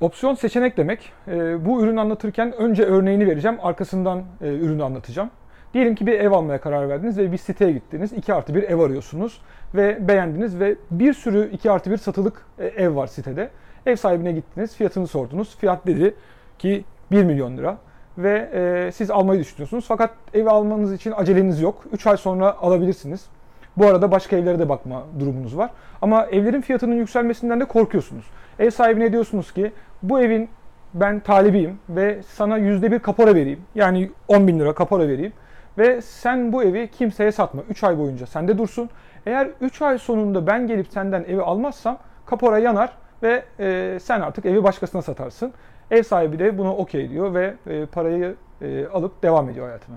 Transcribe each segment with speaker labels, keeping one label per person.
Speaker 1: Opsiyon seçenek demek. E, bu ürünü anlatırken önce örneğini vereceğim, arkasından e, ürünü anlatacağım. Diyelim ki bir ev almaya karar verdiniz ve bir siteye gittiniz. 2 artı 1 ev arıyorsunuz ve beğendiniz ve bir sürü 2 artı 1 satılık e, ev var sitede. Ev sahibine gittiniz, fiyatını sordunuz. Fiyat dedi ki 1 milyon lira ve e, siz almayı düşünüyorsunuz. Fakat evi almanız için aceleniz yok. 3 ay sonra alabilirsiniz. Bu arada başka evlere de bakma durumunuz var. Ama evlerin fiyatının yükselmesinden de korkuyorsunuz. Ev sahibine diyorsunuz ki bu evin ben talibiyim ve sana yüzde bir kapora vereyim. Yani 10 bin lira kapora vereyim. Ve sen bu evi kimseye satma. 3 ay boyunca sende dursun. Eğer 3 ay sonunda ben gelip senden evi almazsam kapora yanar ve e, sen artık evi başkasına satarsın. Ev sahibi de bunu okey diyor ve e, parayı e, alıp devam ediyor hayatına.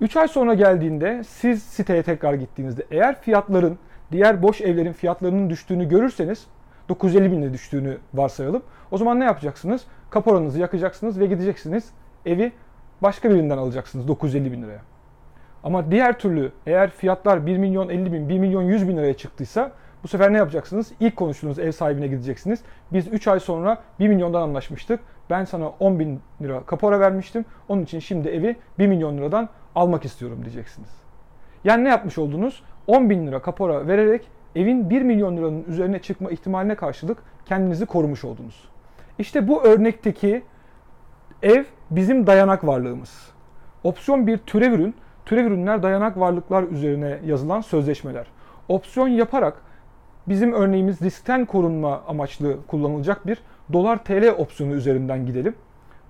Speaker 1: 3 ay sonra geldiğinde siz siteye tekrar gittiğinizde eğer fiyatların diğer boş evlerin fiyatlarının düştüğünü görürseniz 950 bin düştüğünü varsayalım. O zaman ne yapacaksınız? Kaporanızı yakacaksınız ve gideceksiniz evi başka birinden alacaksınız 950 bin liraya. Ama diğer türlü eğer fiyatlar 1 milyon 50 bin, 1 milyon 100 bin liraya çıktıysa bu sefer ne yapacaksınız? İlk konuştuğunuz ev sahibine gideceksiniz. Biz 3 ay sonra 1 milyondan anlaşmıştık. Ben sana 10 bin lira kapora vermiştim. Onun için şimdi evi 1 milyon liradan almak istiyorum diyeceksiniz. Yani ne yapmış oldunuz? 10 bin lira kapora vererek evin 1 milyon liranın üzerine çıkma ihtimaline karşılık kendinizi korumuş oldunuz. İşte bu örnekteki ev bizim dayanak varlığımız. Opsiyon bir türev ürün. Türev ürünler dayanak varlıklar üzerine yazılan sözleşmeler. Opsiyon yaparak bizim örneğimiz riskten korunma amaçlı kullanılacak bir dolar TL opsiyonu üzerinden gidelim.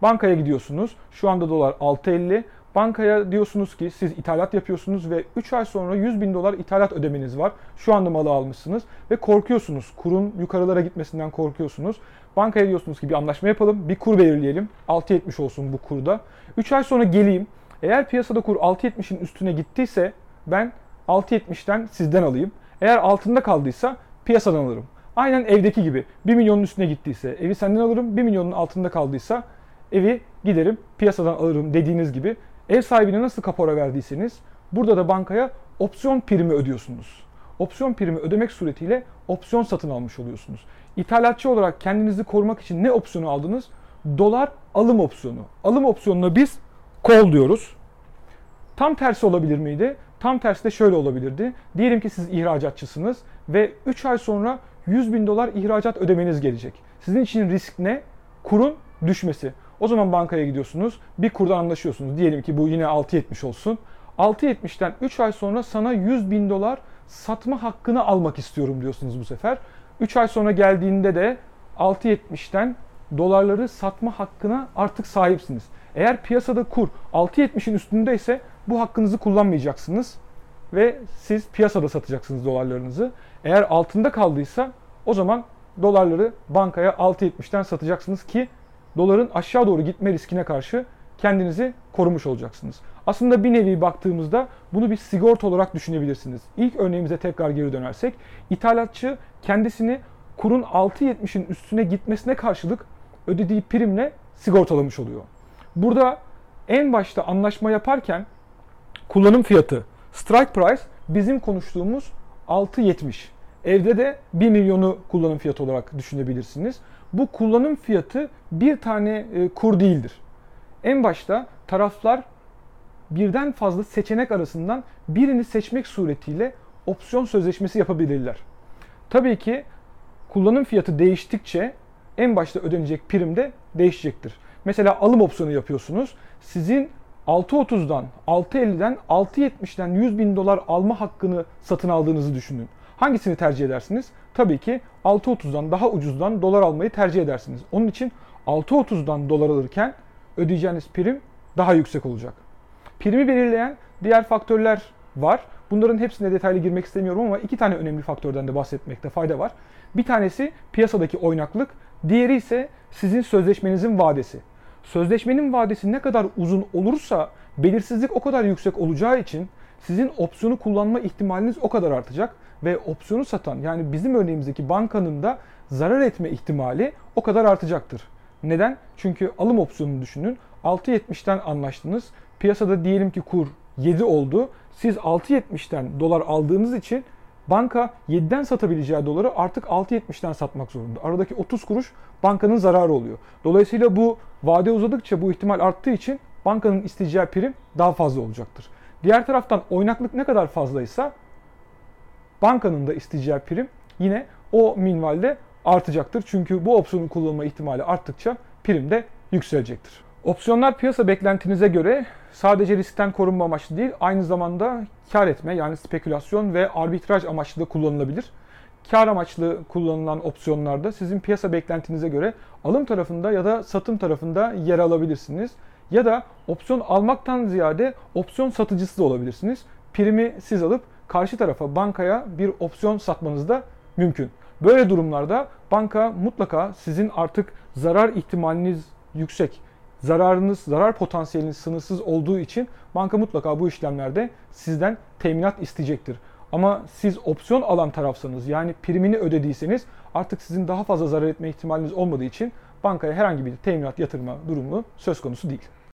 Speaker 1: Bankaya gidiyorsunuz. Şu anda dolar 6.50. Bankaya diyorsunuz ki siz ithalat yapıyorsunuz ve 3 ay sonra 100 bin dolar ithalat ödemeniz var. Şu anda malı almışsınız ve korkuyorsunuz. Kurun yukarılara gitmesinden korkuyorsunuz. Bankaya diyorsunuz ki bir anlaşma yapalım, bir kur belirleyelim. 6.70 olsun bu kurda. 3 ay sonra geleyim. Eğer piyasada kur 6.70'in üstüne gittiyse ben 6.70'ten sizden alayım. Eğer altında kaldıysa piyasadan alırım. Aynen evdeki gibi 1 milyonun üstüne gittiyse evi senden alırım, 1 milyonun altında kaldıysa evi giderim piyasadan alırım dediğiniz gibi ev sahibine nasıl kapora verdiyseniz burada da bankaya opsiyon primi ödüyorsunuz. Opsiyon primi ödemek suretiyle opsiyon satın almış oluyorsunuz. İthalatçı olarak kendinizi korumak için ne opsiyonu aldınız? Dolar alım opsiyonu. Alım opsiyonuna biz call diyoruz. Tam tersi olabilir miydi? Tam tersi de şöyle olabilirdi. Diyelim ki siz ihracatçısınız ve 3 ay sonra 100 bin dolar ihracat ödemeniz gelecek. Sizin için risk ne? Kurun düşmesi. O zaman bankaya gidiyorsunuz. Bir kurdan anlaşıyorsunuz. Diyelim ki bu yine 6.70 olsun. 6.70'ten 3 ay sonra sana 100 bin dolar satma hakkını almak istiyorum diyorsunuz bu sefer. 3 ay sonra geldiğinde de 6.70'ten dolarları satma hakkına artık sahipsiniz. Eğer piyasada kur 6.70'in üstündeyse bu hakkınızı kullanmayacaksınız ve siz piyasada satacaksınız dolarlarınızı. Eğer altında kaldıysa o zaman dolarları bankaya 6.70'ten satacaksınız ki doların aşağı doğru gitme riskine karşı kendinizi korumuş olacaksınız. Aslında bir nevi baktığımızda bunu bir sigorta olarak düşünebilirsiniz. İlk örneğimize tekrar geri dönersek ithalatçı kendisini kurun 6.70'in üstüne gitmesine karşılık ödediği primle sigortalamış oluyor. Burada en başta anlaşma yaparken kullanım fiyatı strike price bizim konuştuğumuz 6.70. Evde de 1 milyonu kullanım fiyatı olarak düşünebilirsiniz. Bu kullanım fiyatı bir tane e, kur değildir. En başta taraflar birden fazla seçenek arasından birini seçmek suretiyle opsiyon sözleşmesi yapabilirler. Tabii ki kullanım fiyatı değiştikçe en başta ödenecek prim de değişecektir. Mesela alım opsiyonu yapıyorsunuz. Sizin 6.30'dan, 6.50'den, 6.70'den 100 bin dolar alma hakkını satın aldığınızı düşünün. Hangisini tercih edersiniz? Tabii ki 6.30'dan daha ucuzdan dolar almayı tercih edersiniz. Onun için 6.30'dan dolar alırken ödeyeceğiniz prim daha yüksek olacak. Primi belirleyen diğer faktörler var. Bunların hepsine detaylı girmek istemiyorum ama iki tane önemli faktörden de bahsetmekte fayda var. Bir tanesi piyasadaki oynaklık, diğeri ise sizin sözleşmenizin vadesi. Sözleşmenin vadesi ne kadar uzun olursa belirsizlik o kadar yüksek olacağı için sizin opsiyonu kullanma ihtimaliniz o kadar artacak ve opsiyonu satan yani bizim örneğimizdeki bankanın da zarar etme ihtimali o kadar artacaktır. Neden? Çünkü alım opsiyonunu düşünün. 6.70'ten anlaştınız. Piyasada diyelim ki kur 7 oldu. Siz 6.70'ten dolar aldığınız için banka 7'den satabileceği doları artık 6.70'den satmak zorunda. Aradaki 30 kuruş bankanın zararı oluyor. Dolayısıyla bu vade uzadıkça bu ihtimal arttığı için bankanın isteyeceği prim daha fazla olacaktır. Diğer taraftan oynaklık ne kadar fazlaysa bankanın da isteyeceği prim yine o minvalde artacaktır. Çünkü bu opsiyonun kullanılma ihtimali arttıkça prim de yükselecektir. Opsiyonlar piyasa beklentinize göre sadece riskten korunma amaçlı değil, aynı zamanda kar etme yani spekülasyon ve arbitraj amaçlı da kullanılabilir. Kar amaçlı kullanılan opsiyonlarda sizin piyasa beklentinize göre alım tarafında ya da satım tarafında yer alabilirsiniz. Ya da opsiyon almaktan ziyade opsiyon satıcısı da olabilirsiniz. Primi siz alıp karşı tarafa bankaya bir opsiyon satmanız da mümkün. Böyle durumlarda banka mutlaka sizin artık zarar ihtimaliniz yüksek, zararınız, zarar potansiyeliniz sınırsız olduğu için banka mutlaka bu işlemlerde sizden teminat isteyecektir. Ama siz opsiyon alan tarafsanız yani primini ödediyseniz artık sizin daha fazla zarar etme ihtimaliniz olmadığı için bankaya herhangi bir teminat yatırma durumu söz konusu değil.